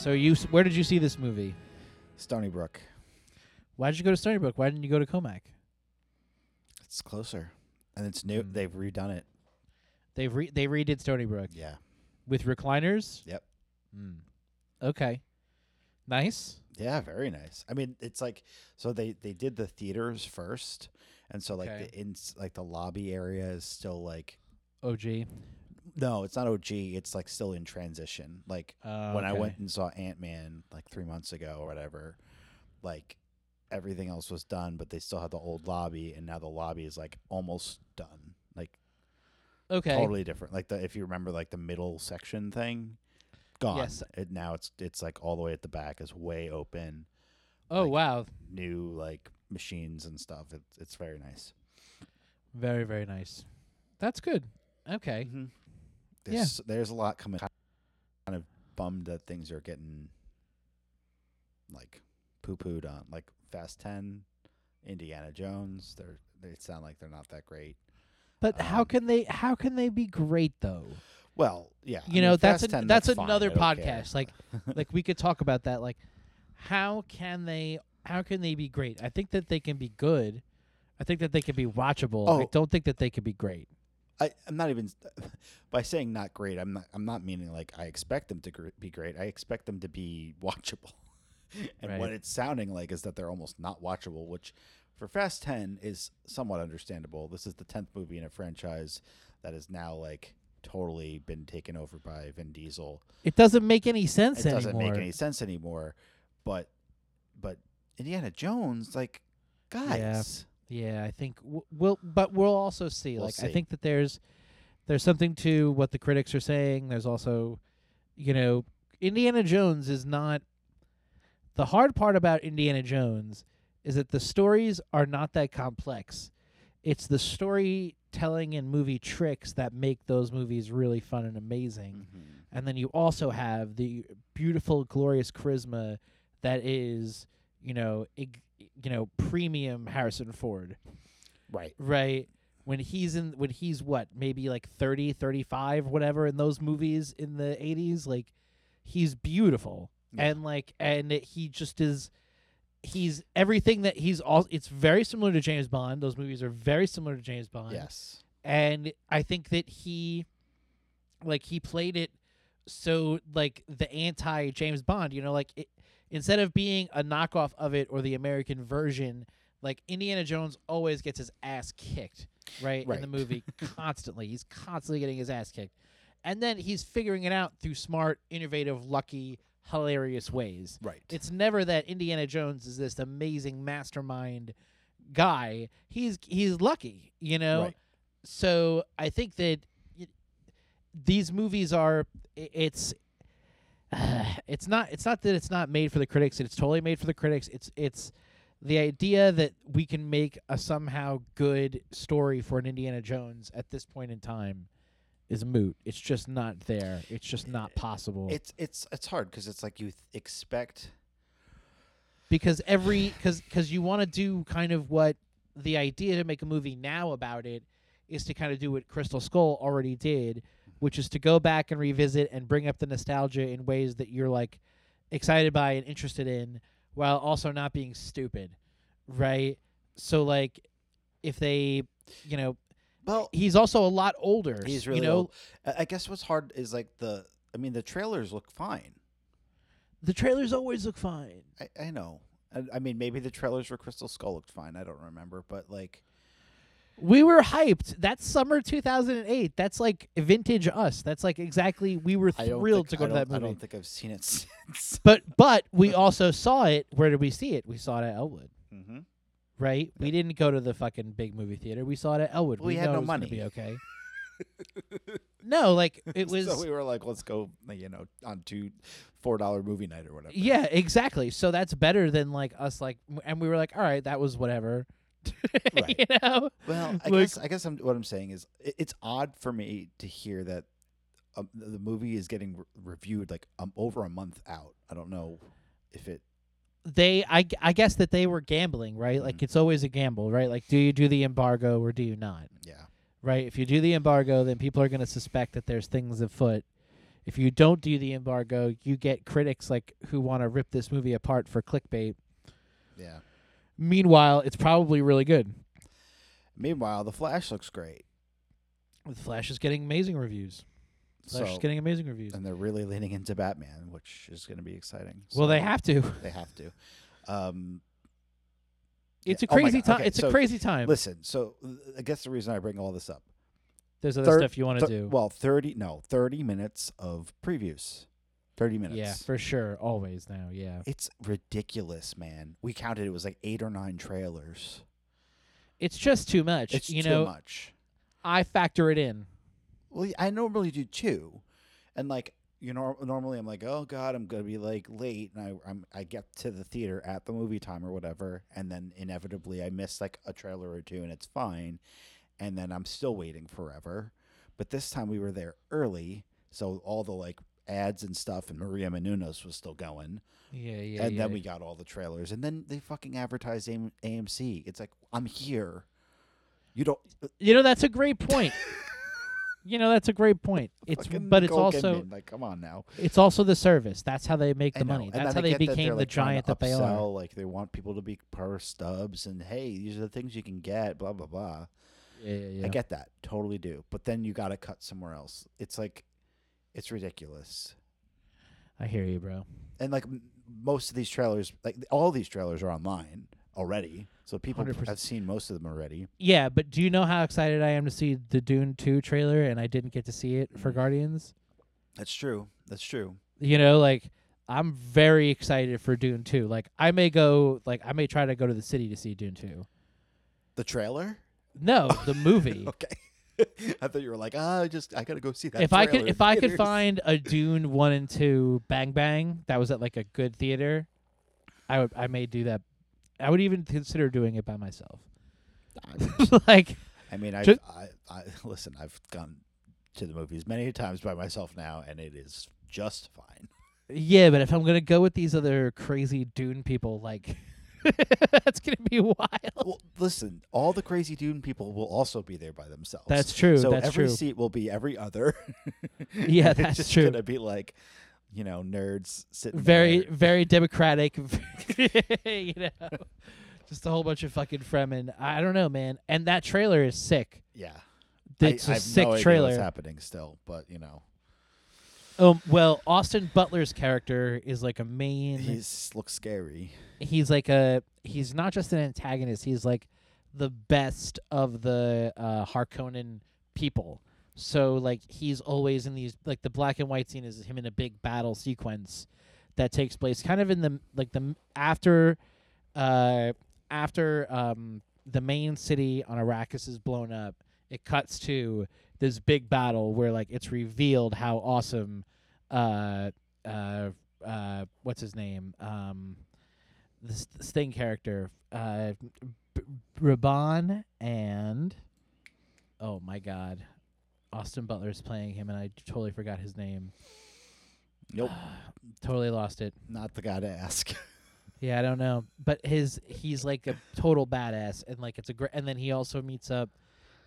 So you, s- where did you see this movie? Stony Brook. Why did you go to Stony Brook? Why didn't you go to Commack? It's closer, and it's new. Mm. They've redone it. They've re- they redid Stony Brook Yeah. with recliners. Yep. Mm. Okay. Nice. Yeah, very nice. I mean, it's like so they they did the theaters first, and so like Okay. the in like the lobby area is still like OG. No, it's not OG. It's like still in transition. Like Uh, when I went and saw Ant Man like three months ago or whatever, like everything else was done, but they still had the old lobby, and now the lobby is like almost done. Like Okay. totally different. Like the if you remember like the middle section thing, gone. Yes. It now it's it's like all the way at the back is way open. Oh like- wow. New like machines and stuff. It's it's very nice. Very very nice. That's good. Okay. Mm-hmm. Yeah. There's, there's a lot coming. Kind of bummed that things are getting like poo pooed on. Like Fast Ten, Indiana Jones. They're they sound like they're not that great. But how Um, can they how can they be great though? Well, yeah. I You know, mean, that's a- 10, that's another I care. podcast, like- like we could talk about that like how can they how can they be great? I think that they can be good. I think that they can be watchable. I Oh. don't think that they can be great. I, I'm not even by saying not great. I'm not. I'm not meaning like I expect them to gr- be great. I expect them to be watchable. and what it's sounding like is that they're almost not watchable, which for Fast Ten is somewhat understandable. This is the tenth movie in a franchise that is now like totally been taken over by Vin Diesel. It doesn't make any sense it doesn't make any sense anymore. But but Indiana Jones, like guys, Yeah, I think w- we'll, but we'll also see. We'll like, I think that there's there's something to what the critics are saying. There's also, you know, Indiana Jones is not. The hard part about Indiana Jones is that the stories are not that complex. It's the storytelling and movie tricks that make those movies really fun and amazing. Mhm. And then you also have the beautiful, glorious charisma that is, you know, ig- you know, premium Harrison Ford, right? right? When he's in, when he's what, maybe like 30, 35, whatever, in those movies in the 80s, like, he's beautiful. Yeah. And, like, and he just is, he's everything that he's all, it's very similar to James Bond. Those movies are very similar to James Bond Yes. and I think that he, like, he played it so like the anti James Bond. You know, like it, instead of being a knockoff of it or the American version, like Indiana Jones always gets his ass kicked, right, in the movie constantly. He's constantly getting his ass kicked, and then he's figuring it out through smart, innovative, lucky, hilarious ways. Right. It's never that Indiana Jones is this amazing mastermind guy. He's he's lucky, you know. Right. So I think that these movies are it's it's not it's not that it's not made for the critics. It's totally made for the critics. It's it's the idea that we can make a somehow good story for an Indiana Jones at this point in time is moot. It's just not there. It's just not eh, possible. It's it's it's hard because it's like you th- expect. because every because because you want to do kind of what the idea to make a movie now about it is to kind of do what Crystal Skull already did, which is to go back and revisit and bring up the nostalgia in ways that you're like excited by and interested in, while also not being stupid, right? So like, if they, you know, Well, he's also a lot older. he's really you know, old. I I guess what's hard is like the. I mean, the trailers look fine. the trailers always look fine. I, I know. I, I mean, maybe the trailers for Crystal Skull looked fine. I don't remember, but like, We were hyped. That's summer 2008. That's like vintage us. That's like exactly we were thrilled think- to go to that I don't think I've seen it since. But but we also saw it. Where did we see it? We saw it at Elwood, mm-hmm. right? We didn't go to the fucking big movie theater. We saw it at Elwood. Well, we had no it was gonna money. Be okay. no, like it was. so we were like, let's go, you know, on two four dollar movie night or whatever. yeah, exactly. So that's better than like us. Like, and we were like, all right, that was whatever. Right. you know. Well, I Like- guess I guess I'm, what I'm saying is it, it's odd for me to hear that um, the movie is getting re- reviewed like um, over a month out. I don't know if it. they I, I guess that they were gambling right like Mhm. it's always a gamble right like do you do the embargo or do you not Yeah. right if you do the embargo then people are going to suspect that there's things afoot If you don't do the embargo, you get critics like who want to rip this movie apart for clickbait. Yeah. Meanwhile, it's probably really good. Meanwhile, the Flash looks great. The Flash is getting amazing reviews. Flash So, is getting amazing reviews. and they're really leaning into Batman, which is going to be exciting. Well, they have to. They have to. Um, It's yeah. a Oh crazy God. time. Okay, it's so a crazy time. Listen, so uh, I guess the reason I bring all this up. There's other thir- stuff you want to do. Well, thirty no, thirty minutes of previews. Thirty minutes. yeah, for sure. Always now. Yeah. It's ridiculous, man. We counted it was like eight or nine trailers. It's just too much. It's you too know, much. I factor it in. Well, I normally do too, and like you know, normally I'm like, oh god, I'm gonna be like late, and I I'm, I get to the theater at the movie time or whatever, and then inevitably I miss like a trailer or two, and it's fine, and then I'm still waiting forever. But this time we were there early, so all the like ads and stuff, and Maria Menounos was still going, Yeah, yeah. and yeah. then we got all the trailers, and then they fucking advertised AM- AMC. It's like I'm here. You don't. Uh, you know, that's a great point. you know, that's a great point. It's but it's also Kidman, like, come on now. it's also the service. That's how they make the money. That's how they became the like, giant that they are. Like they want people to be per stubs, and hey, these are the things you can get. Blah blah blah. Yeah, yeah, yeah. I get that, totally do. But then you got to cut somewhere else. It's like, it's ridiculous. I hear you, bro. And like m- most of these trailers, like all these trailers are online already, so people 100%. have seen most of them already. Yeah, but do you know how excited I am to see the Dune 2 trailer and I didn't get to see it for Mhm. Guardians? That's true. That's true. You know, like I'm very excited for Dune 2. Like I may go like I may try to go to the city to see Dune 2. The trailer. No, the movie. Okay. I thought you were like, ah, just I gotta go see that. if I could if I could find a Dune 1 and 2 Bang Bang that was at like a good theater, I would I may do that. I would even consider doing it by myself. like I mean, I've, I, I listen. I've gone to the movies many times by myself now, and it is just fine. Yeah, but if I'm gonna go with these other crazy Dune people, like that's gonna be wild. Well, listen, all the crazy Dune people will also be there by themselves. That's true. so that's every true. seat will be every other. Yeah, It's that's just true. Gonna be like, you know, nerds sitting Very, there. very democratic. you know, just a whole bunch of fucking Fremen. I don't know, man. And that trailer is sick. Yeah, It's I, a I sick no trailer. What's happening still? But you know, Um, well, Austin Butler's character is like a main. he looks scary. he's like a he's not just an antagonist he's like the best of the uh harkonnen people so like he's always in these like the black and white scene is him in a big battle sequence that takes place kind of in the like the after uh after um the main city on Arrakis is blown up it cuts to this big battle where like it's revealed how awesome uh uh uh what's his name um this Sting character, uh, B- Raban and oh my god, Austin Butler is playing him, and I totally forgot his name. Nope, totally lost it. not the guy to ask. Yeah, I don't know, but his he's like a total badass, and like it's a great. And then he also meets up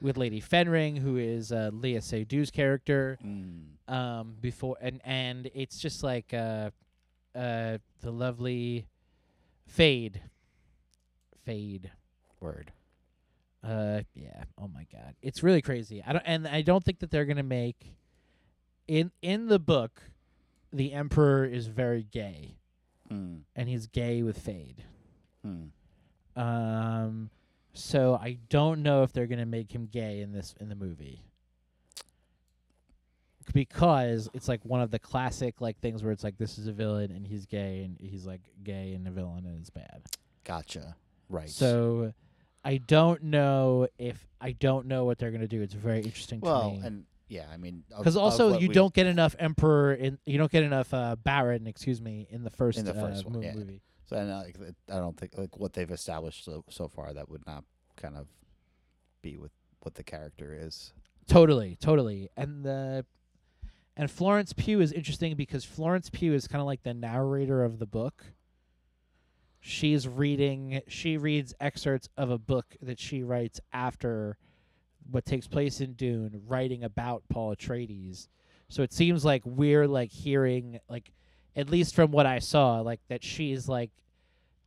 with Lady Fenring, who is uh, Léa Seydoux character. Mm. Um, before and and it's just like uh, uh, the lovely Feyd, Feyd. Word. Uh, yeah. Oh my God, it's really crazy. I don't, and I don't think that they're gonna make in in the book. The Emperor is very gay, Mm. and he's gay with Feyd. Mm. Um, so I don't know if they're gonna make him gay in this in the movie because it's like one of the classic like things where it's like this is a villain and he's gay and he's like gay and a villain and it's bad. Gotcha. Right. So I don't know if I don't know what they're gonna do. It's very interesting well, to me. and yeah, I mean, Because also you don't get enough emperor in you don't get enough uh, Baron, excuse me, in the first, In the first uh, one, mo- yeah. So like, I don't think like what they've established so so far that would not kind of be with what the character is. Totally, totally. And the and Florence Pugh is interesting because Florence Pugh is kind of like the narrator of the book. She's reading she reads excerpts of a book that she writes after what takes place in Dune, writing about Paul Atreides. So it seems like we're like hearing like at least from what I saw like that she's like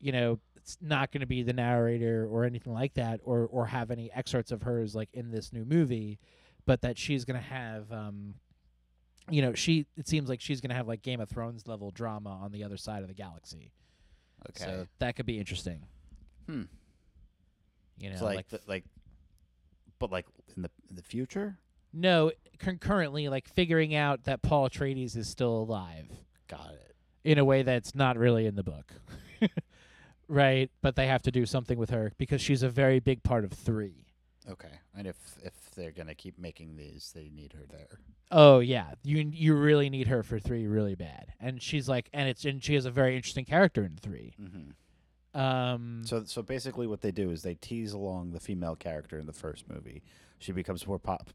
you know it's not going to be the narrator or anything like that or or have any excerpts of hers like in this new movie but that she's going to have um you know she it seems like she's going to have like Game of Thrones level drama on the other side of the galaxy. Okay. So that could be interesting. hmm. You know, It's like like the, like, but like in the in the future. no concurrently like figuring out that Paul Atreides is still alive Got it. in a way that's not really in the book. right, but they have to do something with her because she's a very big part of 3. Okay. And if if they're gonna keep making these, they need her there. Oh yeah, you you really need her for 3 really bad. And she's like and it's and she has a very interesting character in 3. Mm-hmm. Um So so basically, what they do is they tease along the female character in the first movie. She becomes more pop.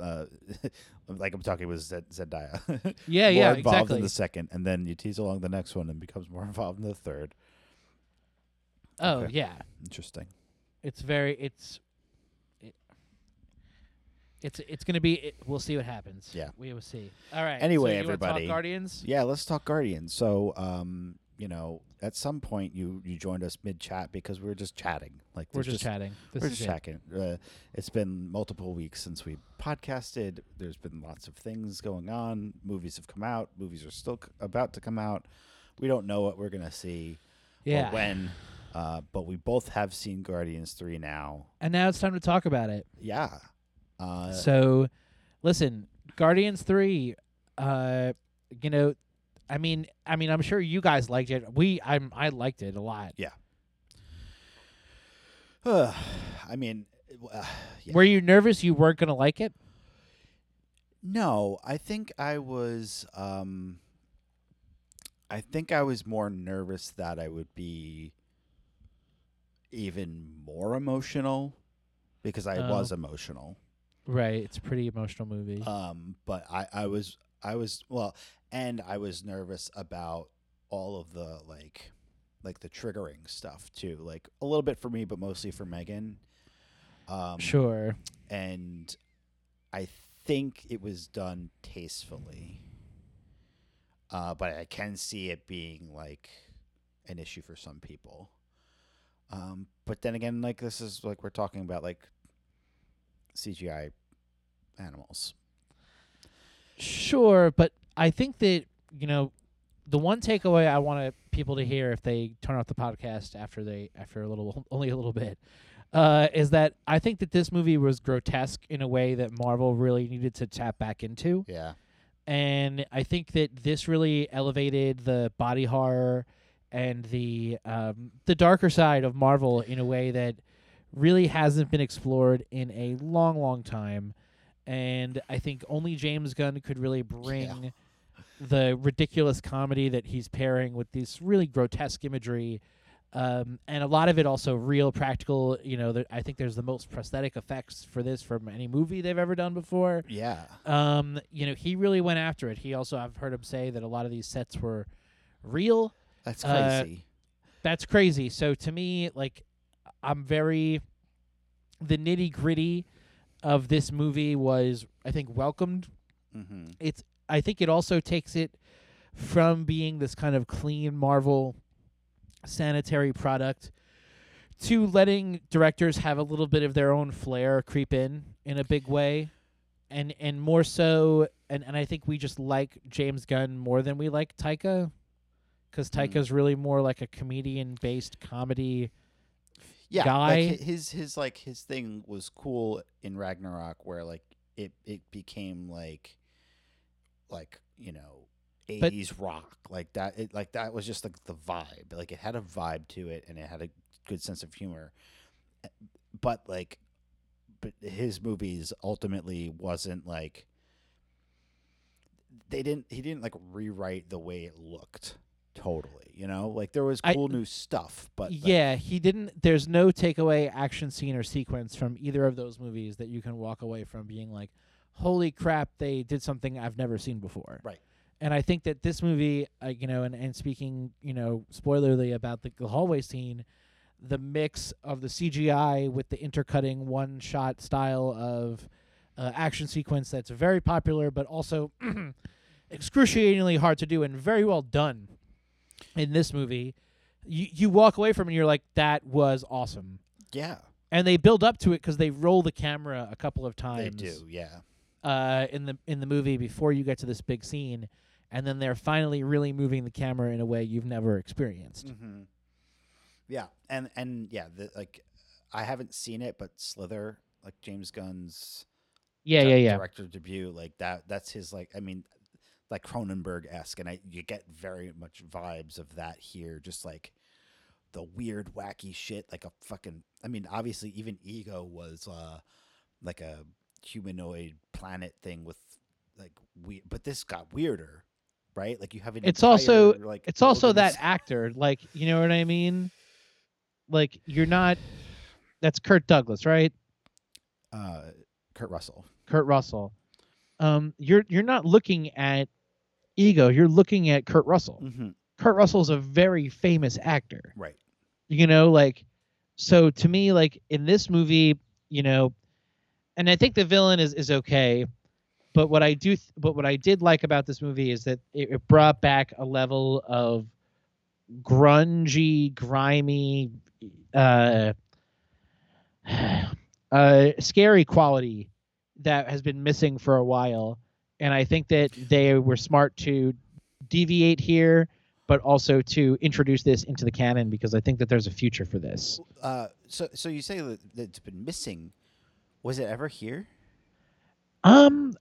Uh, like I'm talking with Zed- Zendaya. yeah, more yeah, involved exactly. in the second, and then you tease along the next one and becomes more involved in the third. oh, Okay. yeah. Interesting. It's very it's it, it's it's going to be it, we'll see what happens. Yeah. We will see. All right. Anyway, so you wanna talk everybody. Guardians? Yeah, let's talk Guardians. So, um, you know, at some point you you joined us mid chat because we were just chatting. Like We're there's just, chatting. This we're is just it. chatting. Uh, it's been multiple weeks since we podcasted. There's been lots of things going on. Movies have come out. Movies are still c- about to come out. We don't know what we're gonna see Yeah. or when. Uh, but we both have seen Guardians three now. And now it's time to talk about it. Yeah. Uh, so, listen, Guardians 3 uh you know, I mean, I mean, I'm sure you guys liked it. We I'm I liked it a lot. Yeah. I mean, uh, yeah. Were you nervous you weren't going to like it? No, I think I was. Um, I think I was more nervous that I would be even more emotional because I Oh. was emotional. Right, it's a pretty emotional movie. Um, but I, I was, I was well, and I was nervous about all of the like, like the triggering stuff too. Like a little bit for me, but mostly for Megan. Um, sure. and I think it was done tastefully. Uh, but I can see it being like an issue for some people. Um, but then again, like this is like we're talking about like CGI animals. Sure, but I think that you know the one takeaway I want people to hear if they turn off the podcast after they after a little only a little bit uh, is that I think that this movie was grotesque in a way that Marvel really needed to tap back into, Yeah. and I think that this really elevated the body horror and the um, the darker side of Marvel in a way that really hasn't been explored in a long, long time. And I think only James Gunn could really bring the ridiculous comedy that he's pairing with this really grotesque imagery. Um, and a lot of it also real practical. You know, I think there's the most prosthetic effects for this from any movie they've ever done before. Yeah. Um, you know, he really went after it. He also, I've heard him say that a lot of these sets were real. That's Uh, crazy. That's crazy. So to me, like, I'm very the nitty gritty of this movie was, I think, welcomed. mm-hmm. It's, I think, it also takes it from being this kind of clean Marvel sanitary product to letting directors have a little bit of their own flair creep in in a big way and and more so and and I think we just like James Gunn more than we like Taika cuz Mm. Taika's really more like a comedian based comedy yeah, guy. Like his his like his thing was cool in Ragnarok, where like it it became like like you know But- eighties rock like that. It like that was just like the vibe. Like it had a vibe to it, and it had a good sense of humor. Eh, But like, but his movies ultimately wasn't like they didn't. He didn't like rewrite the way it looked. Totally, you know, like there was I- cool new stuff, but like, yeah, he didn't there's no takeaway action scene or sequence from either of those movies that you can walk away from being like holy crap they did something I've never seen before. Right. And I think that this movie, uh, you know, and, and speaking, you know, spoilerly about the, the hallway scene, the mix of the CGI with the intercutting one shot style of uh, action sequence that's very popular, but also excruciatingly hard to do and very well done in this movie. You you walk away from it and you're like, that was awesome. Yeah, And they build up to it because they roll the camera a couple of times. they do. Yeah. uh, in the in the movie before you get to this big scene, and then they're finally really moving the camera in a way you've never experienced. Mm-hmm. Yeah, and and yeah, the, like I haven't seen it, but Slither, like James Gunn's Yeah, yeah, yeah. director debut, like that. That's his like. I mean, like Cronenberg esque, and I you get very much vibes of that here. Just like the weird, wacky shit, like a fucking. I mean, obviously, even Ego was uh like a humanoid planet thing with like we, but this got weirder, right? Like you have an. It's also- like It's also that actor, like you know what I mean. Like you're not. That's Kurt Douglas, right? uh, Kurt Russell. Kurt Russell. Um, you're you're not looking at ego. You're looking at Kurt Russell. Mm-hmm. Kurt Russell's a very famous actor. Right. you know like so to me like in this movie you know and i think the villain is is okay but what i do th- but what i did like about this movie is that it, it brought back a level of grungy grimy uh uh scary quality that has been missing for a while and i think that they were smart to deviate here but also to introduce this into the canon because I think that there's a future for this. Uh, so so you say that it's been missing. Was it ever here? Um,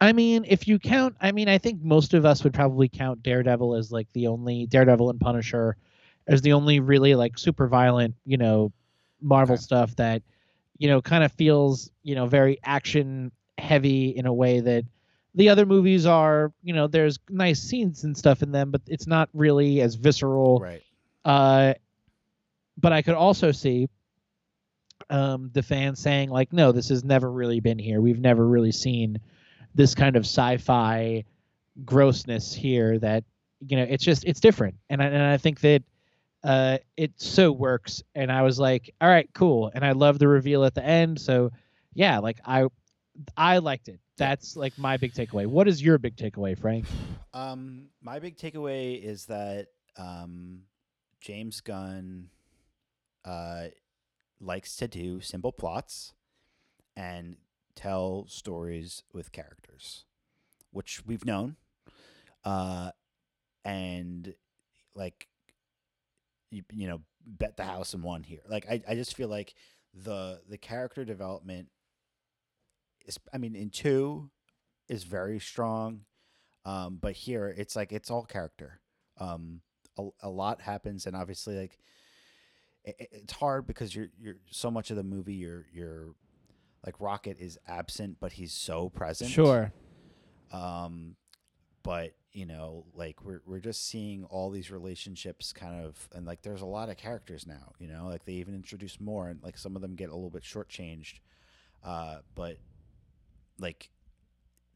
I mean, if you count, I mean, I think most of us would probably count Daredevil as like the only Daredevil and Punisher as the only really like super violent, you know, Marvel Okay. stuff that, you know, kind of feels, you know, very action heavy in a way that the other movies are, you know, there's nice scenes and stuff in them, but it's not really as visceral. Right. Uh, but I could also see um, the fans saying like, no, this has never really been here. We've never really seen this kind of sci-fi grossness here. That you know, it's just it's different, and I, and I think that uh, it so works. And I was like, all right, cool, and I love the reveal at the end. So yeah, like I I liked it. That's like my big takeaway. What is your big takeaway, Frank? Um, my big takeaway is that um, James Gunn uh, likes to do simple plots and tell stories with characters, which we've known. Uh, and like you, you know, bet the house and won here. Like I, I just feel like the the character development I mean in two is very strong. Um, but here it's like it's all character. Um, a, a lot happens, and obviously, like it, it- it's hard because you're you're so much of the movie. You're you're like Rocket is absent, but he's so present. Sure. Um, but you know, like we're we're just seeing all these relationships kind of, and like there's a lot of characters now. You know, like they even introduce more, and like some of them get a little bit shortchanged. Uh, but like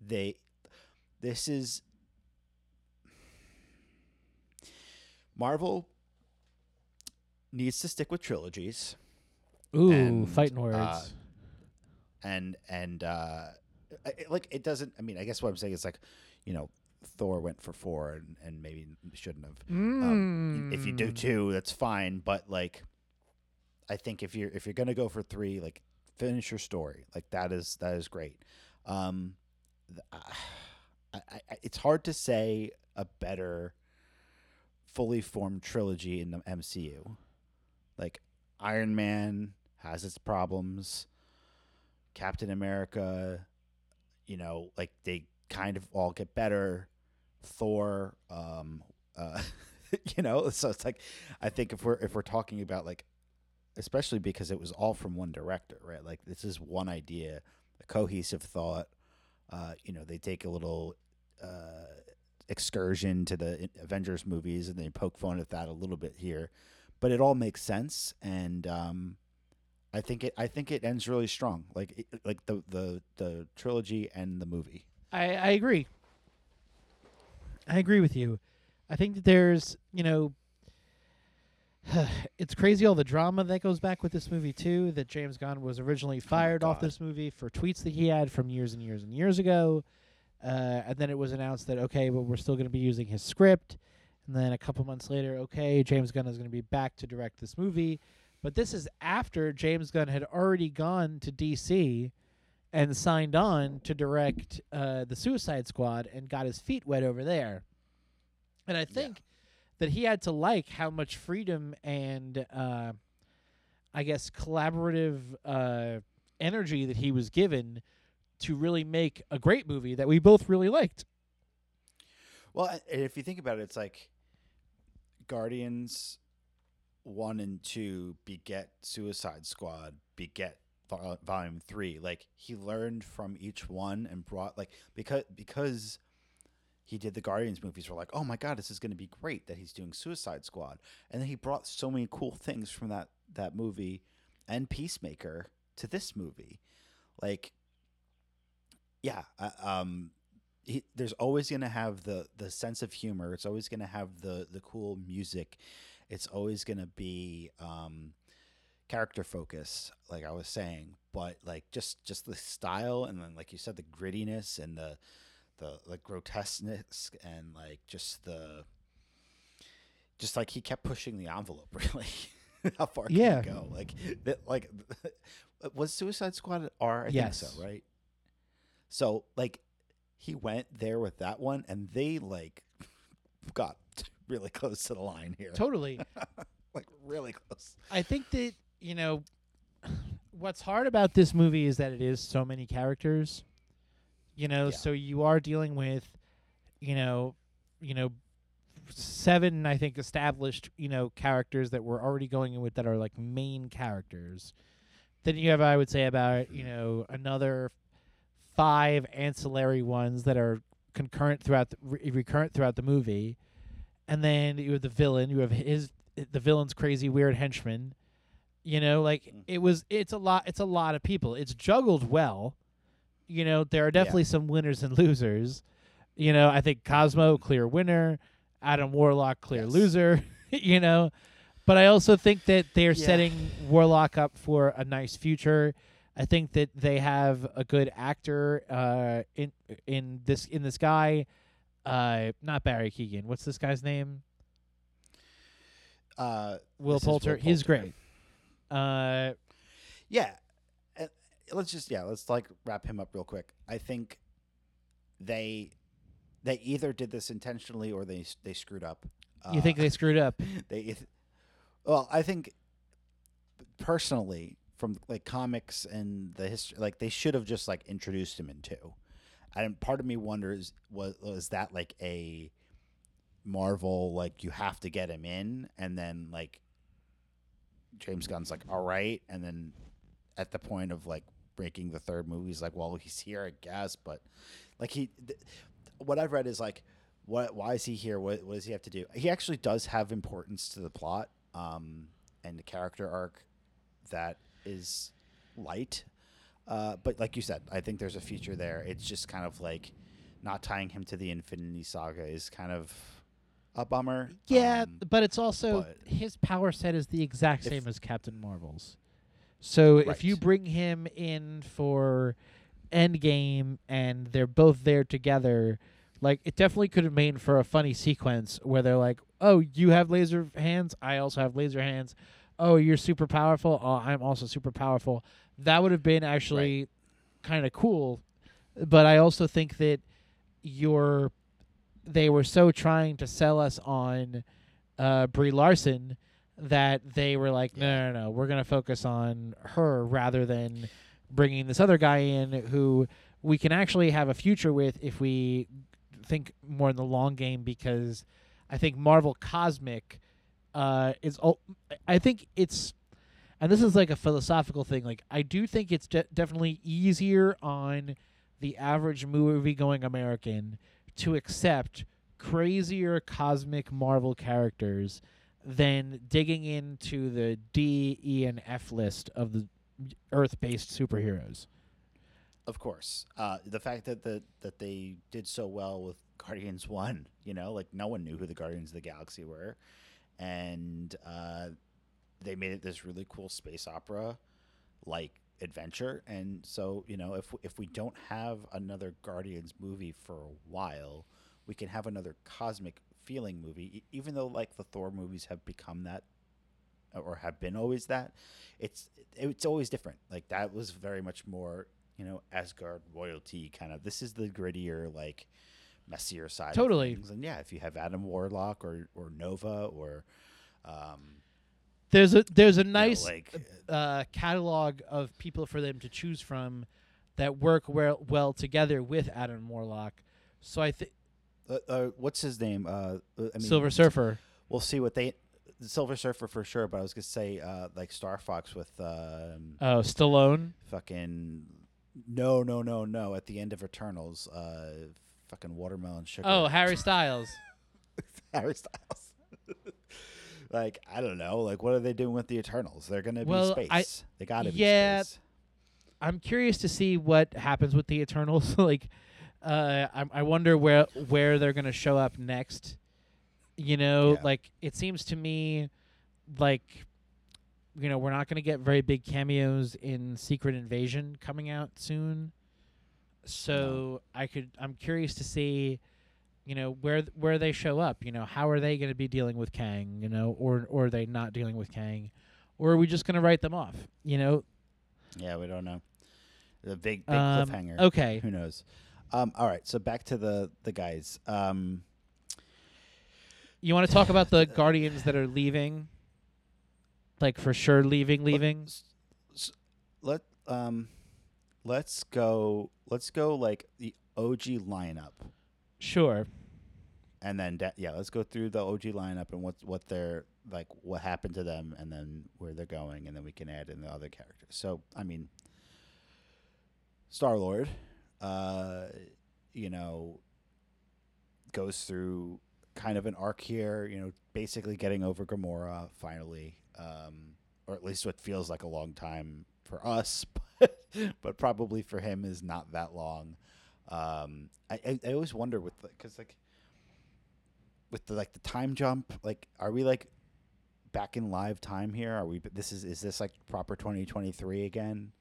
they, this is Marvel needs to stick with trilogies Ooh, And, fighting words. uh, and and uh I- I- like it doesn't i mean i guess what i'm saying is like you know thor went for four and, and maybe shouldn't have um, if you do Mm. two that's fine but like i think if you're if you're gonna go for three like finish your story like that is that is great um I, I, it's hard to say a better fully formed trilogy in the mcu like iron man has its problems. Captain america you know like they kind of all get better. Thor um uh you know so it's like i think if we're if we're talking about like especially because it was all from one director right? Like this is one idea a cohesive thought uh you know they take a little uh excursion to the avengers movies and they poke fun at that a little bit here but it all makes sense and um i think it i think it ends really strong like it, like the the the trilogy and the movie I, I agree. I agree with you. I think that there's, you know, it's crazy all the drama that goes back with this movie too. That James Gunn was originally fired off this movie for tweets that he had from years and years and years ago, uh, and then it was announced that okay, but we're still going to be using his script. And then a couple months later, okay, James Gunn is going to be back to direct this movie. But this is after James Gunn had already gone to DC and signed on to direct uh, the Suicide Squad and got his feet wet over there. And I think that he had to like how much freedom and uh, I guess collaborative uh, energy that he was given to really make a great movie that we both really liked. Well, if you think about it, it's like Guardians one and two beget Suicide Squad, beget Vol- Volume three. Like he learned from each one and brought like because because he did the Guardians movies. We're like, oh my god, this is going to be great that he's doing Suicide Squad, and then he brought so many cool things from that that movie and Peacemaker to this movie, like. Yeah, uh, um, he, there's always going to have the the sense of humor. It's always going to have the the cool music. It's always going to be um, character focus, like I was saying. But like just just the style, and then like you said, the grittiness and the the like grotesqueness, and like just the just like he kept pushing the envelope. Really, how far can Yeah. you go? Like that, like was Suicide Squad R? I Yes. think so, right? So like he went there with that one, and they like got really close to the line here, Totally. like really close. I think that you know what's hard about this movie is that it is so many characters. You know, Yeah. so you are dealing with, you know, you know, seven I think established you know characters that we're already going in with that are like main characters. Then you have I would say about you know another five ancillary ones that are concurrent throughout the, re- recurrent throughout the movie, and then you have the villain. You have his the villain's crazy weird henchman. You know, like Mm. it was. It's a lot. It's a lot of people. It's juggled well. You know, there are definitely some winners and losers. You know, I think Cosmo clear winner, Adam Warlock clear Yes. loser. you know, but I also think that they're Yeah. setting Warlock up for a nice future. I think that they have a good actor uh, in in this in this guy. Uh, not Barry Keoghan. What's this guy's name? Uh, Will This is Poulter. He's great. Uh, yeah, let's just yeah, let's like wrap him up real quick. I think they they either did this intentionally or they they screwed up. you think Uh, they screwed up? they well i think personally from like comics and the history like they should have just like introduced him in two and part of me wonders was was that like a marvel like you have to get him in and then like james gunn's like all right and then at the point of like breaking the third movie. He's like well he's here i guess but like he th- what i've read is like what why is he here? What, what does he have to do? He actually does have importance to the plot um, and the character arc that is light. Uh, but like you said i think there's a future there. It's just kind of like not tying him to the infinity saga is kind of a bummer. Yeah, Um, but it's also but- his power set is the exact same as Captain Marvel's. So if you bring him in for Endgame and they're both there together, like it definitely could have made for a funny sequence where they're like, "Oh, you have laser hands. I also have laser hands. Oh, you're super powerful. Oh, I'm also super powerful." That would have been actually kind of cool. But I also think that you're they were so trying to sell us on uh, Brie Larson that they were like, no, no, no, we're gonna focus on her rather than bringing this other guy in who we can actually have a future with if we think more in the long game because I think Marvel Cosmic uh, is. ul- I think it's, and this is like a philosophical thing. Like I do think it's de- definitely easier on the average movie going American to accept crazier cosmic Marvel characters than digging into the D, E, and F list of the Earth-based superheroes. of course uh, the fact that the, that they did so well with guardians 1 you know like no one knew who the guardians of the galaxy were and uh, they made it this really cool space opera like adventure. And so you know, if if we don't have another Guardians movie for a while, we can have another cosmic feeling movie. Even though like the Thor movies have become that or have been always that, it's it's always different. Like that was very much more you know Asgard royalty kind of. This is the grittier like messier side. of Totally. things. And yeah, if you have Adam Warlock or or Nova or um, There's a there's a you know, nice like uh, catalog of people for them to choose from that work well well together with Adam Warlock. So I think uh, uh, what's his name? Uh, uh, I mean, Silver Surfer. We'll see what they. Silver Surfer for sure, but I was gonna say uh, like Star Fox with um, Oh, Stallone. fucking no no no no at the end of Eternals, uh, fucking watermelon sugar. Oh, Harry Styles. Harry Styles. like I don't know, like what are they doing with the Eternals? They're gonna be space. I- they gotta be yeah, space. I'm curious to see what happens with the Eternals. like, uh, I, I wonder where where they're gonna show up next. You know, Yeah. like it seems to me like you know we're not gonna get very big cameos in Secret Invasion coming out soon. So I could I'm curious to see, you know, where th- where they show up. You know, how are they going to be dealing with Kang? You know, or or are they not dealing with Kang, or are we just going to write them off? You know, Yeah, we don't know. The big big Um, cliffhanger. Okay. Who knows? Um, all right, so back to the the guys. Um, You want to talk about the Guardians that are leaving? Like for sure leaving, leaving. s- s- let um, let's go. Let's go like the OG lineup, Sure. and then da- yeah, let's go through the OG lineup and what what they're like, what happened to them, and then where they're going, and then we can add in the other characters. So I mean, Star Lord, uh, you know, goes through kind of an arc here. You know, basically getting over Gamora finally, um, or at least what feels like a long time for us, but, but probably for him is not that long. Um, I, I I always wonder with because like with the like the time jump, like are we like back in live time here? Are we? This is is this like proper twenty twenty three again?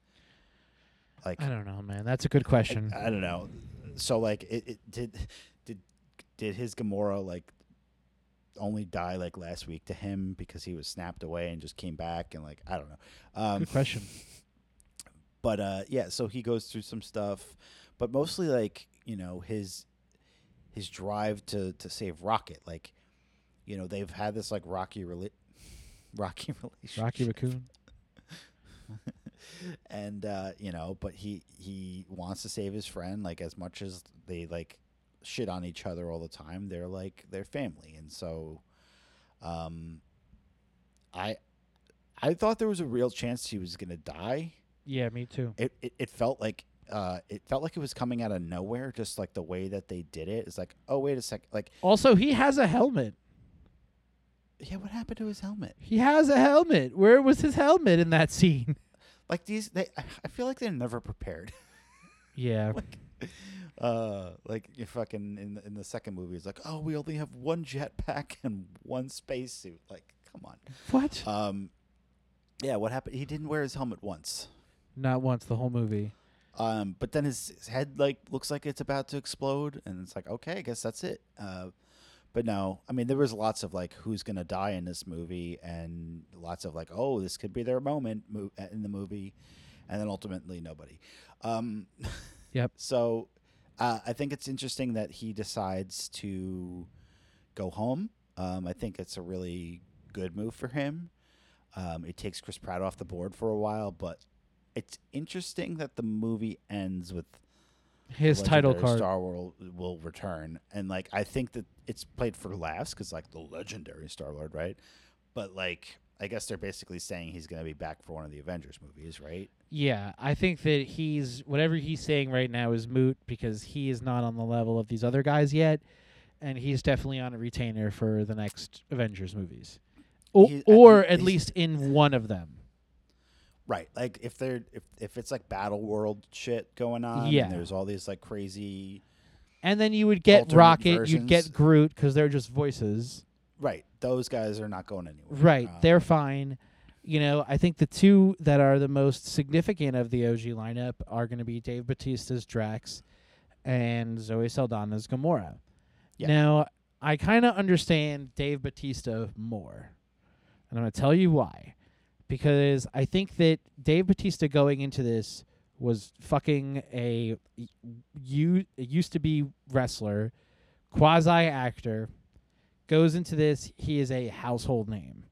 Like I don't know, man. That's a good question. I, I don't know. So like, it, it did did did his Gamora like only die like last week to him because he was snapped away and just came back and like I don't know. Um, good question. but uh, yeah, so he goes through some stuff, but mostly like you know his his drive to to save Rocket. Like you know they've had this like rocky rela- rocky relationship Rocky Raccoon. and uh, you know, but he he wants to save his friend. Like as much as they like shit on each other all the time, they're like they're family, and so, um, I I thought there was a real chance he was gonna die. Yeah, me too. It it, it felt like. Uh, it felt like it was coming out of nowhere, just like the way that they did it. It's like, oh wait a sec, like, Also, he has a helmet. yeah, what happened to his helmet? He has a helmet. Where was his helmet in that scene? Like these, they, I- feel like they're never prepared. Yeah. like uh like you fucking in the, in the second movie it's like oh we only have one jetpack and one spacesuit like come on What? um yeah what happened he didn't wear his helmet once Not once the whole movie. um but then his, his head like looks like it's about to explode and it's like okay i guess that's it uh but no i mean there was lots of like who's gonna die in this movie and lots of like oh this could be their moment mo- in the movie and then ultimately nobody um Yep. so uh, I think it's interesting that he decides to go home. Um, I think it's a really good move for him. Um, it takes Chris Pratt off the board for a while, but it's interesting that the movie ends with His title legendary card. Star Lord will return, and like I think that it's played for laughs because like the legendary Star Lord, right? But like I guess they're basically saying he's going to be back for one of the Avengers movies, right? Yeah, I think that he's whatever he's saying right now is moot because he is not on the level of these other guys yet, and he's definitely on a retainer for the next Avengers movies, o- He- I- or he- at least in one of them. Right. Like if they're if if it's like battle world shit going on, Yeah. and there's all these like crazy And then you would get Alternate Rocket, you'd get. Groot because they're just voices. right. Those guys are not going anywhere. Right, Uh, they're fine. You know, I think the two that are the most significant of the OG lineup are going to be Dave Batista's Drax and Zoe Saldana's Gamora. Yeah. Now, I kind of understand Dave Batista more. And I'm going to tell you why. Because I think that Dave Batista going into this was fucking a you used to be wrestler, quasi actor, goes into this, he is a household name.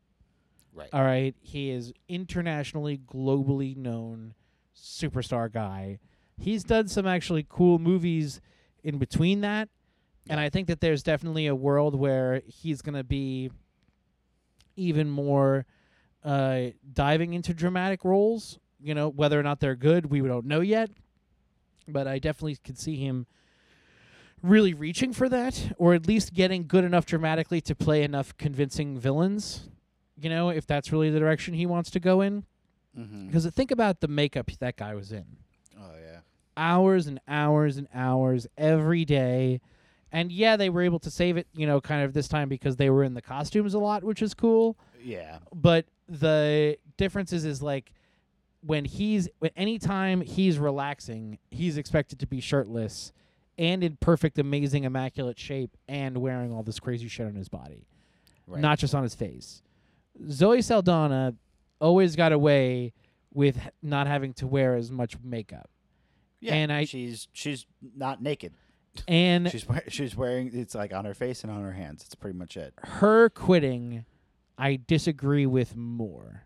right. All right, he is internationally, globally known superstar guy. He's done some actually cool movies in between that, and I think that there's definitely a world where he's going to be even more uh, diving into dramatic roles. You know, whether or not they're good, we don't know yet. But I definitely could see him really reaching for that, or at least getting good enough dramatically to play enough convincing villains. You know, if that's really the direction he wants to go in. mm-hmm. Because think about the makeup that guy was in Oh yeah. hours and hours and hours every day. And yeah, they were able to save it, you know, kind of this time because they were in the costumes a lot, which is cool. Yeah. But the difference is, is like when he's, when anytime he's relaxing, he's expected to be shirtless and in perfect, amazing, immaculate shape and wearing all this crazy shit on his body, Right. not just on his face. Zoe Saldana always got away with not having to wear as much makeup. yeah. and I- she's she's not naked. And She's she's wearing it's like on her face and on her hands. It's pretty much it. her quitting, I disagree with more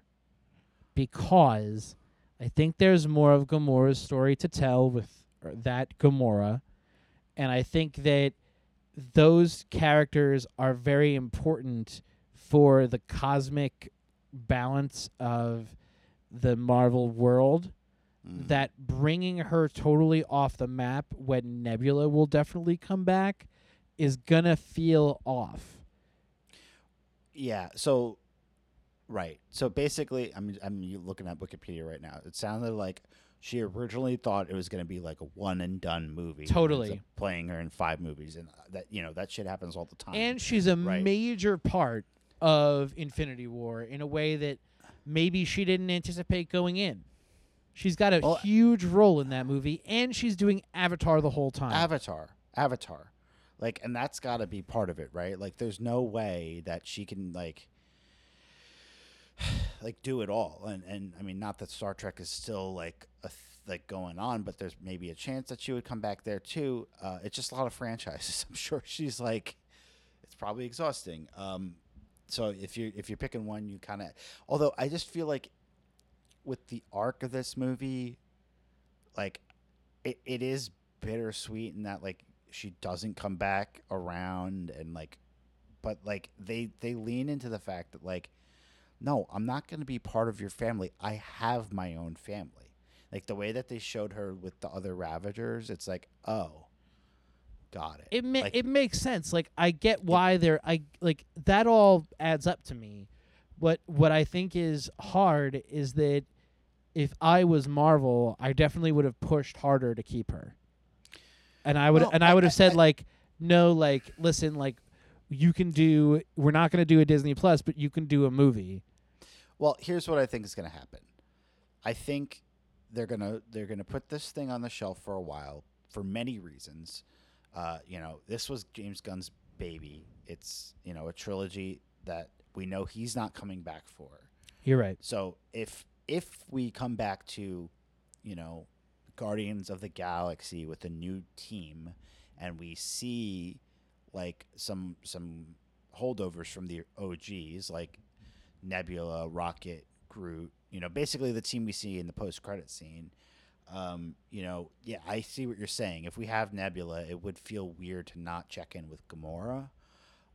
because I think there's more of Gamora's story to tell with er, that Gamora, and I think that those characters are very important for the cosmic balance of the Marvel world. Mhm. That bringing her totally off the map when Nebula will definitely come back is gonna feel off. Yeah. So, right. So basically, I'm I'm looking at Wikipedia right now. It sounded like she originally thought it was going to be like a one and done movie. Totally. playing her in five movies, and that you know that shit happens all the time. and she's a Right. major part of Infinity War in a way that maybe she didn't anticipate going in. She's got a Well- huge role in that movie, and she's doing Avatar the whole time. Avatar, Avatar, like, and that's got to be part of it, right? Like, there's no way that she can like, like do it all. And and I mean, not that Star Trek is still like a th- like going on, but there's maybe a chance that she would come back there too. Uh, it's just a lot of franchises. I'm sure she's like, it's probably exhausting. Um, so if you if you're picking one, you kind of. Although I just feel like, with the arc of this movie, like, it, it is bittersweet in that like she doesn't come back around and like but like they they lean into the fact that like no i'm not going to be part of your family i have my own family like the way that they showed her with the other ravagers it's like oh got it it ma- Like- it makes sense. Like I get why they're I like that all adds up to me. What what I think is hard is that if I was Marvel, I definitely would have pushed harder to keep her. And I would Well, and I would have said like no like listen like you can do we're not going to do a Disney Plus, but you can do a movie. Well, here's what I think is going to happen. I think they're gonna they're gonna put this thing on the shelf for a while for many reasons. Uh, you know, this was James Gunn's baby. It's you know a trilogy that we know he's not coming back for. You're right. So if if we come back to, you know, Guardians of the Galaxy with a new team, and we see like some some holdovers from the OGs, like Nebula, Rocket, Groot, you know, basically the team we see in the post credit scene. Um, you know, yeah, I see what you're saying. If we have Nebula, it would feel weird to not check in with Gamora.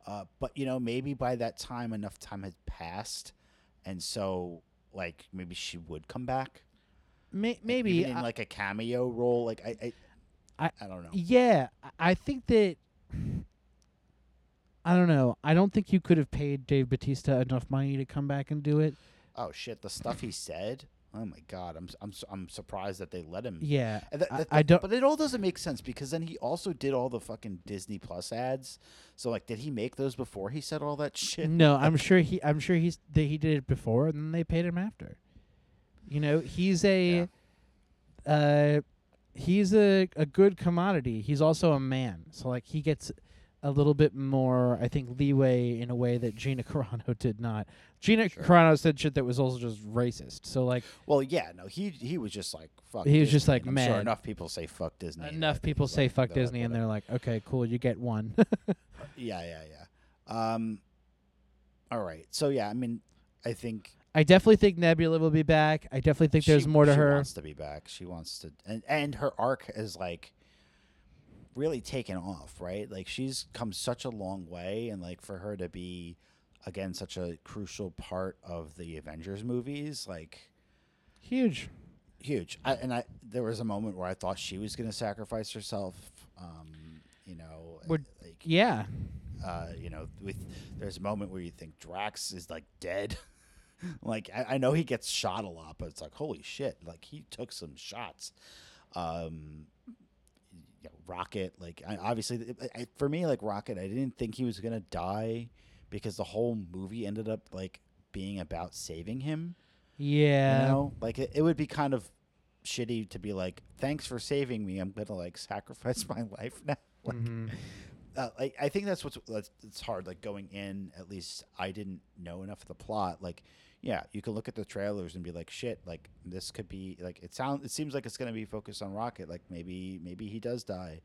Uh, but you know, maybe by that time, enough time has passed, and so like maybe she would come back. May- maybe even in I- like a cameo role. Like I, I, I- I don't know. Yeah, I- think that I don't know. I don't think you could have paid Dave Batista enough money to come back and do it. Oh shit, the stuff he said oh my god, I'm I'm I'm surprised that they let him. Yeah, And that- that- I don't- But it all doesn't make sense because then he also did all the fucking Disney Plus ads. So like, did he make those before he said all that shit? no, I'm sure he. I'm sure he's that he did it before, and then they paid him after. You know, he's a, uh, he's a a good commodity. He's also a man, so like he gets a little bit more, I think, leeway in a way that Gina Carano did not. Gina Sure. Carano said shit that was also just racist. So like Well, yeah, no, he he was just like fuck. He was just, like, I'm sure enough people say fuck Disney. enough people say like- fuck Disney, and they're like, okay, cool, you get one. yeah, yeah, yeah. Um, all right. So yeah, I mean, I think I definitely think Nebula will be back. I definitely think there's more to she her. She wants to be back. She wants to, and and her arc is like really taken off, right? Like she's come such a long way, and like for her to be again such a crucial part of the Avengers movies, like Huge. huge. I, and I there was a moment where I thought she was going to sacrifice herself. Um, you know, like Yeah. uh, you know, with there's a moment where you think Drax is like dead. like I, I know he gets shot a lot, but it's like holy shit! Like he took some shots. Um, you know, Rocket, like I, obviously it- I, for me, like Rocket, I didn't think he was gonna die because the whole movie ended up like being about saving him. Yeah. You know, like it, it would be kind of shitty to be like, thanks for saving me. I'm gonna like sacrifice my life now. Like, Mhm. uh, like I think that's what's that's, it's hard. Like going in, at least I didn't know enough of the plot. Like, yeah, you can look at the trailers and be like, shit, like this could be like it sounds. It seems like it's gonna be focused on Rocket. Like maybe maybe he does die,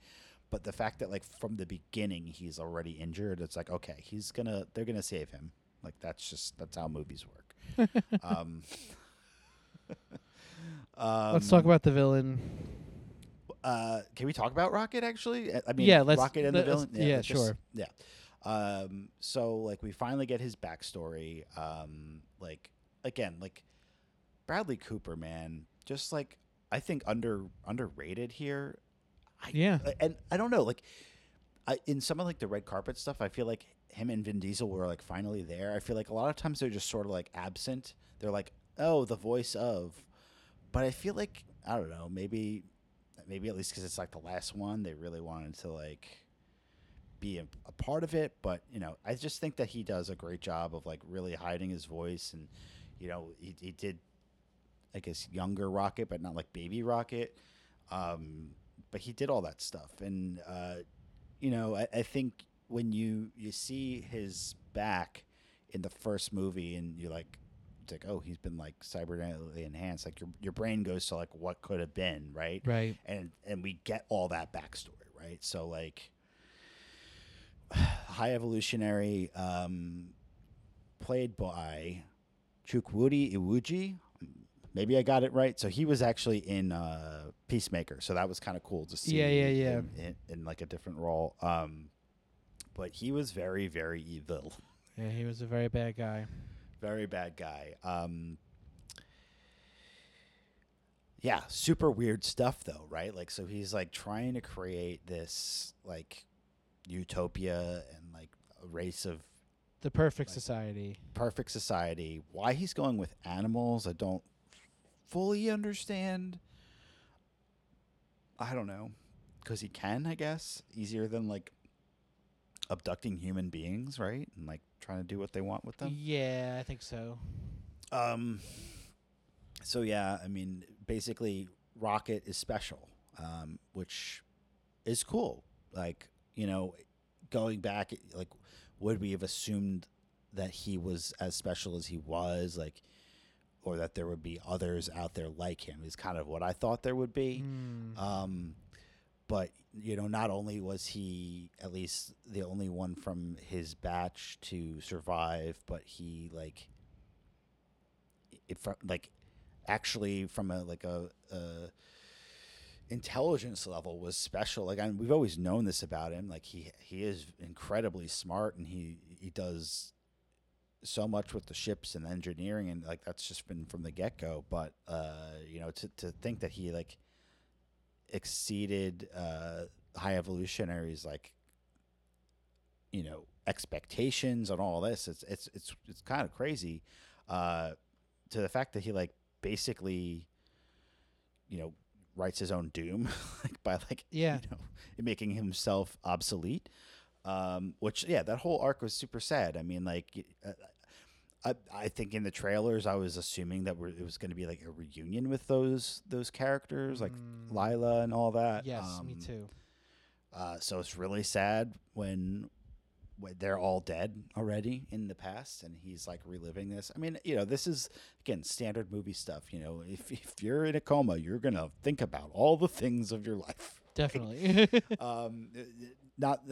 but the fact that like from the beginning he's already injured, it's like okay, he's gonna they're gonna save him. Like that's just that's how movies work. um, Let's talk um, about the villain. uh, can we talk about Rocket actually? I- mean, Yeah, let's- Rocket and the let's- villain. yeah, just- sure. yeah. Um, so like we finally get his backstory. Um, like again, like Bradley Cooper, man, just like I think under underrated here. I, Yeah. and I don't know, like I, in some of like the red carpet stuff, I feel like him and Vin Diesel were like finally there. I feel like a lot of times they're just sort of like absent. They're like, oh, the voice of, but I feel like I don't know, maybe maybe at least because it's like the last one, they really wanted to like be a, a part of it. But you know, I just think that he does a great job of like really hiding his voice, and you know, he, he did, I guess, younger Rocket, but not like baby Rocket. Um, but he did all that stuff, and uh, you know, I, I think when you you see his back in the first movie, and you're like. It's like, oh, he's been like cybernetically enhanced. Like your your brain goes to like what could have been, right? Right. and and we get all that backstory, right? So like high evolutionary, um, played by Chukwudi Iwuji. Maybe I got it right. So he was actually in uh, Peacemaker, so that was kind of cool to see. Yeah, yeah, yeah. In, in, in like a different role, um, but he was very, very evil, Yeah, he was a very bad guy. very bad guy. Um, yeah, super weird stuff though, right? Like so he's like trying to create this like utopia and like a race of The perfect Like- society. perfect society. Why he's going with animals, I don't fully understand. I don't know. Cuz he can, I guess, easier than like abducting human beings, right? And like trying to do what they want with them. Yeah, I think so. Um. So yeah, I mean, basically, Rocket is special, um, which is cool. Like you know, going back, like, would we have assumed that he was as special as he was, like, or that there would be others out there like him? Is kind of what I thought there would be. Mm. Um, but you know, not only was he at least the only one from his batch to survive, but he like, it from like, actually from a like a, a intelligence level was special. Like, I mean, we've always known this about him. Like he he is incredibly smart, and he he does so much with the ships and engineering, and like that's just been from the get go. But uh, you know, to to think that he like exceeded uh, high evolutionaries like you know expectations and all this it's it's it's it's kind of crazy uh, to the fact that he like basically, you know, writes his own doom like by like Yeah. you know making himself obsolete. Um, which yeah, that whole arc was super sad. I mean, like. Uh, I, I think in the trailers I was assuming that we're, it was going to be like a reunion with those those characters like Mm, Lylla and all that. Yes, me Um, too. uh, so it's really sad when they're all dead already in the past, and he's like reliving this. I mean, you know, this is again standard movie stuff. You know, if if you're in a coma, you're gonna think about all the things of your life. Definitely. Um, not,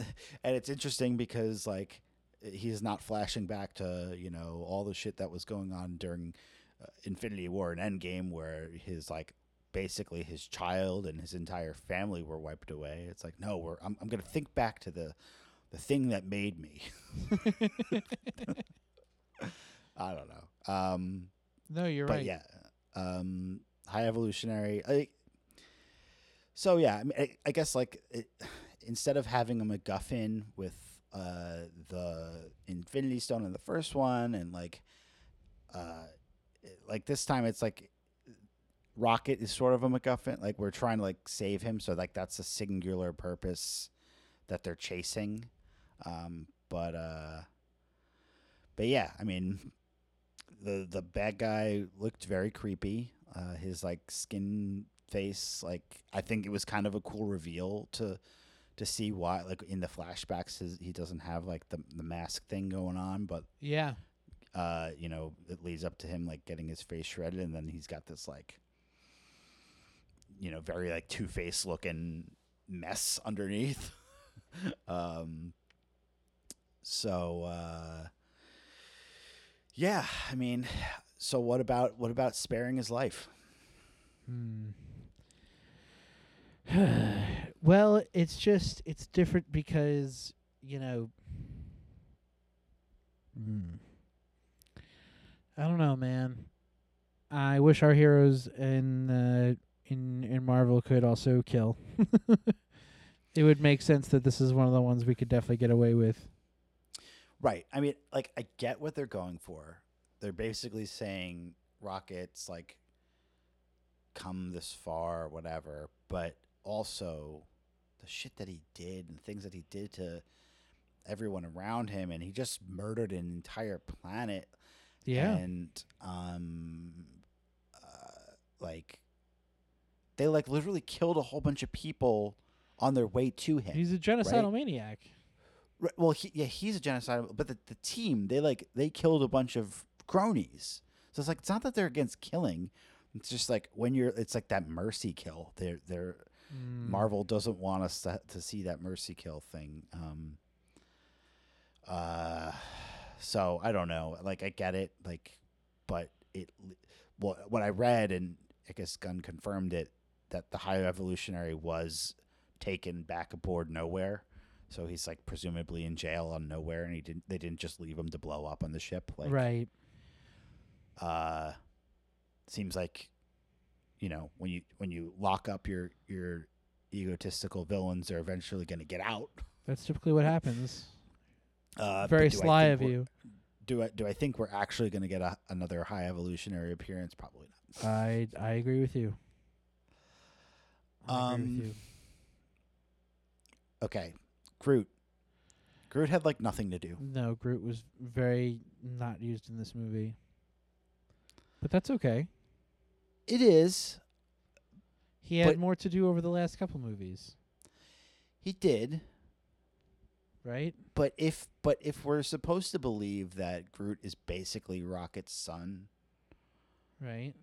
and it's interesting because like he's not flashing back to you know all the shit that was going on during uh, Infinity War and Endgame, where his like basically his child and his entire family were wiped away. It's like no, we're I'm I'm gonna think back to the the thing that made me. I don't know. Um, no, you're but right. yeah, um, high evolutionary. I, so yeah, I, mean, I, I guess like it, instead of having a MacGuffin with uh, the Infinity Stone in the first one, and like, uh, it- like this time it's like Rocket is sort of a MacGuffin. Like we're trying to like save him, so like that's a singular purpose that they're chasing. Um, but uh, but yeah, I mean, the the bad guy looked very creepy. Uh, his like skin face, like I think it was kind of a cool reveal to to see why, like in the flashbacks, his, he doesn't have like the the mask thing going on, but Yeah. uh, you know, it leads up to him like getting his face shredded, and then he's got this like, you know, very like Two Face looking mess underneath. um. So, uh, yeah, I mean, so what about what about sparing his life? Hmm. well, it's just it's different because you know. Hmm. I don't know, man. I wish our heroes in uh, in in Marvel could also kill. it would make sense that this is one of the ones we could definitely get away with. Right. I mean, like I get what they're going for. They're basically saying rockets like come this far or whatever, but also the shit that he did and things that he did to everyone around him and he just murdered an entire planet Yeah. and um uh, like they like literally killed a whole bunch of people on their way to him. He's a genocidal maniac. Right, well, he, yeah, he's a genocidal, but the, the team they like they killed a bunch of cronies. So it's like it's not that they're against killing. It's just like when you're, it's like that mercy kill. They're they're Mm. Marvel doesn't want us to, to see that mercy kill thing. Um. Uh, so I don't know. Like I get it. Like, but it. Well, what I read and I guess Gunn confirmed it that the High Evolutionary was taken back aboard Knowhere. So he's like presumably in jail on Knowhere, and he didn't. They didn't just leave him to blow up on the ship. Like, right. uh, seems like, you know, when you when you lock up your your egotistical villains, they're eventually going to get out. That's typically what happens. Uh, Very sly of you. Do I do I think we're actually going to get a, another high evolutionary appearance? Probably not. I I agree with you. I agree Um, with you. Okay, Groot. Groot had like nothing to do. No, Groot was very not used in this movie. But that's okay. It is. He had more to do over the last couple movies, He did. right? But if but if we're supposed to believe that Groot is basically Rocket's son, Right.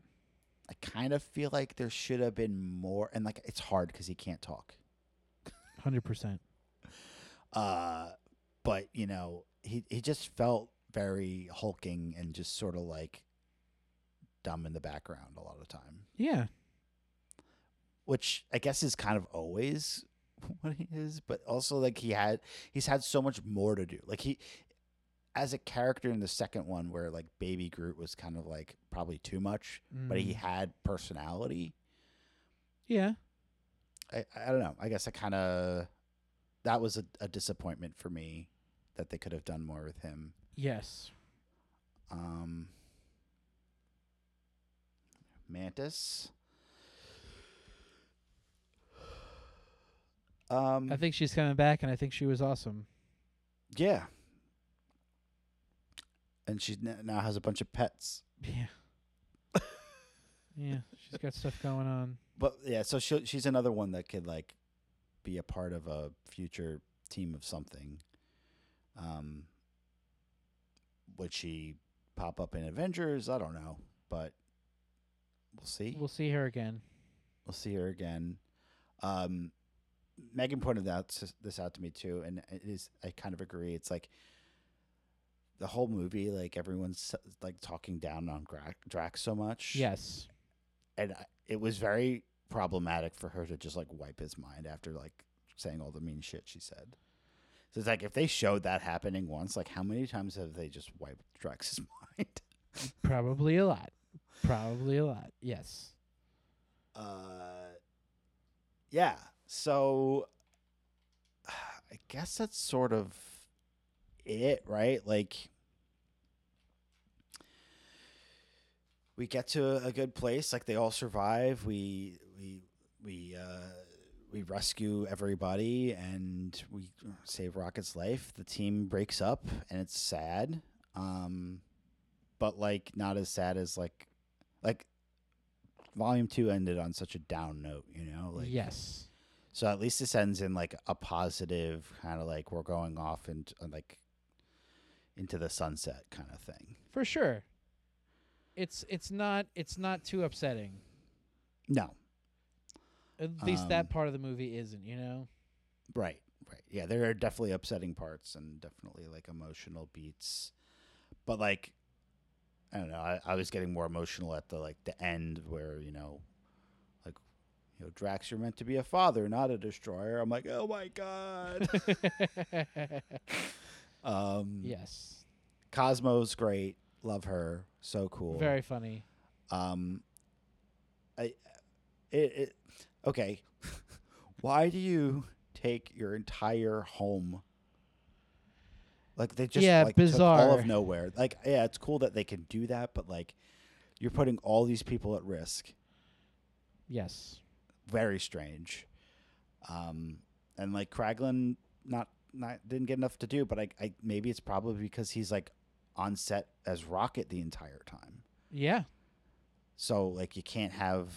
I kind of feel like there should have been more. And like it's hard because he can't talk. Hundred percent. Uh, but you know, he he just felt very hulking and just sort of like dumb in the background a lot of the time, Yeah. which I guess is kind of always what he is. But also like he had he's had so much more to do. Like he. As a character in the second one, where like Baby Groot was kind of like probably too much, but he Mm. had personality. Yeah. I, I don't know. I guess I kind of that was a, a disappointment for me that they could have done more with him. Yes. Um, Mantis. Um, I think she's coming back, and I think she was awesome. yeah. And she n- now has a bunch of pets. Yeah. yeah, she's got stuff going on. But yeah, so she she's another one that could like be a part of a future team of something. Um, would she pop up in Avengers? I don't know, but we'll see. We'll see her again. We'll see her again. Um, Megan pointed that this out to me too, and it is I kind of agree. It's like the whole movie, like everyone's like talking down on Drax so much. Yes. and it was very problematic for her to just like wipe his mind after like saying all the mean shit she said. So it's like if they showed that happening once, like how many times have they just wiped Drax's mind? Probably a lot. Probably a lot. Yes. Uh, yeah. So I guess that's sort of it, right? Like we get to a good place, like they all survive. We we we uh we rescue everybody and we save Rocket's life. The team breaks up and it's sad. Um but like not as sad as like like volume 2 ended on such a down note, you know? Like yes. so at least this ends in like a positive kind of like we're going off and like into the sunset kind of thing. For sure. It's it's not it's not too upsetting. No, At least Um, that part of the movie isn't, you know? right, right. Yeah, there are definitely upsetting parts and definitely like emotional beats. But like I don't know, I, I was getting more emotional at the like the end where, you know, like you know, Drax, you're meant to be a father, not a destroyer. I'm like, oh my god. um, yes. Cosmo's great. Love her. So cool. Very funny. Um, I, it, it okay. Why do you take your entire home? Like they just Yeah, like took all of Knowhere. Like yeah, it's cool that they can do that, but like you're putting all these people at risk. Yes. Very strange. Um, and like Kraglin, not not didn't get enough to do, but I, I maybe it's probably because he's like on set as Rocket the entire time. Yeah. So like you can't have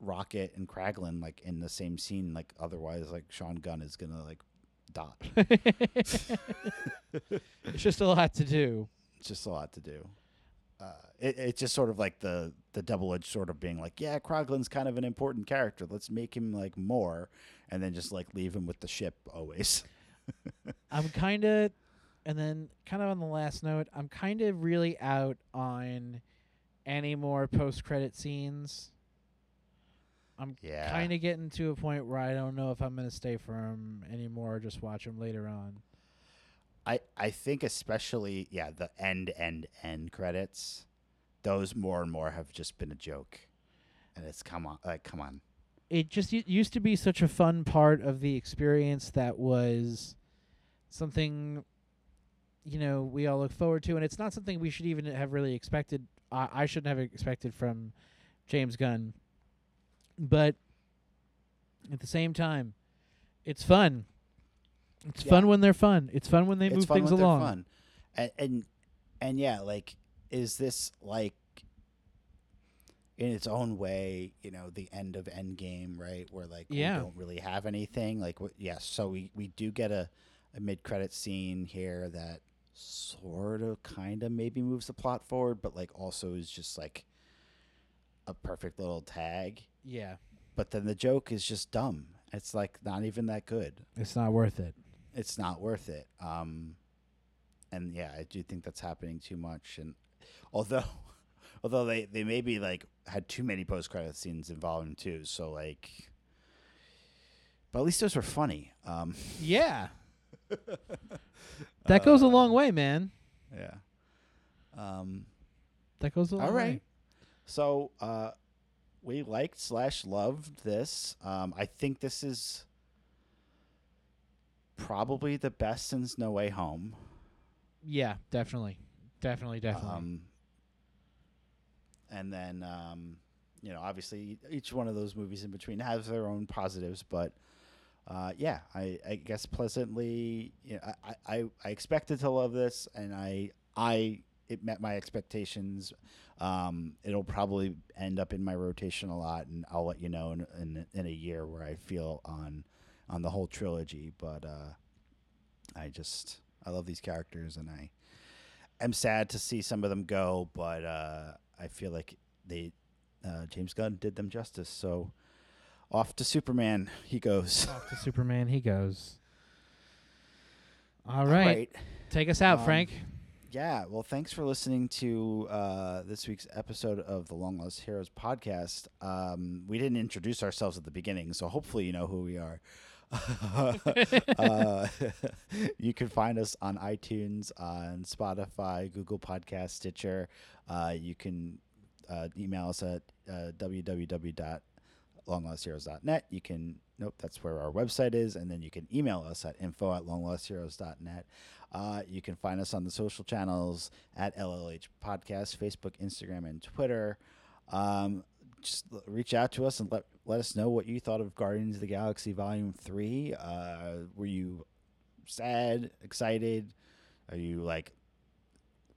Rocket and Kraglin like in the same scene. Like otherwise, like Sean Gunn is gonna like die. it's just a lot to do. It's just a lot to do. Uh, it, it's just sort of like the the double edged sort of being like, yeah, Kraglin's kind of an important character. Let's make him like more, and then just like leave him with the ship always. I'm kind of, and then kind of on the last note, I'm kind of really out on any more post credit scenes. I'm Yeah. kind of getting to a point where I don't know if I'm going to stay for 'em anymore or just watch 'em later on. I I think especially yeah the end end end credits, those more and more have just been a joke, and it's come on like come on. It just u- used to be such a fun part of the experience that was something, you know, we all look forward to. And it's not something we should even have really expected. I, I shouldn't have expected from James Gunn. But at the same time, it's fun. It's Yeah. fun when they're fun. It's fun when they it's move things along. fun. And, and and yeah, like is this like in its own way, you know, the end of Endgame, right? Where like Yeah. we don't really have anything. Like yes, so we we do get a a mid credit scene here that sort of kind of maybe moves the plot forward, but like also is just like a perfect little tag. Yeah, But then the joke is just dumb. It's like not even that good it's not worth it. it's not worth it. Um, and yeah, I do think that's happening too much. And although, although they they maybe like had too many post credit scenes in volume two, so like, but at least those were funny. Um, Yeah, that goes a uh, long way, man. Yeah. Um. That goes a long All way. So, uh, we liked slash loved this. Um, I think this is probably the best since No Way Home. Yeah, definitely, definitely, definitely. Um, and then um, you know, obviously, each one of those movies in between has their own positives, but. Uh, yeah, I, I guess pleasantly. You know, I, I, I expected to love this, and I I it met my expectations. Um, it'll probably end up in my rotation a lot, and I'll let you know in in, in a year where I feel on on the whole trilogy. But uh, I just I love these characters, and I am sad to see some of them go, but uh, I feel like they uh, James Gunn did them justice. So off to Superman he goes. Off to Superman he goes. All right. Take us out, Um, Frank. Yeah, well, thanks for listening to uh, this week's episode of the Long Lost Heroes podcast. Um, we didn't introduce ourselves at the beginning, so hopefully you know who we are. uh, you can find us on iTunes, on Spotify, Google Podcast, Stitcher. Uh, you can uh, email us at uh, www.longlostheroes.net. You can, nope, that's where our website is. And then you can email us at info at longlostheroes.net. Uh, you can find us on the social channels at LLH Podcast, Facebook, Instagram, and Twitter. Um, just reach out to us and let let us know what you thought of Guardians of the Galaxy Volume Three. Uh, were you sad, excited? Are you like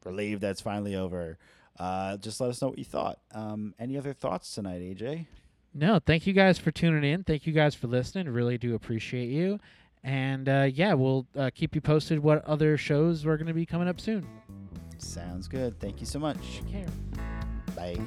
relieved that's finally over? Uh, just let us know what you thought. Um, any other thoughts tonight, AJ? No, thank you guys for tuning in. Thank you guys for listening. Really do appreciate you. And uh, yeah, we'll uh, keep you posted what other shows are going to be coming up soon. Sounds good. Thank you so much. Take care. Bye.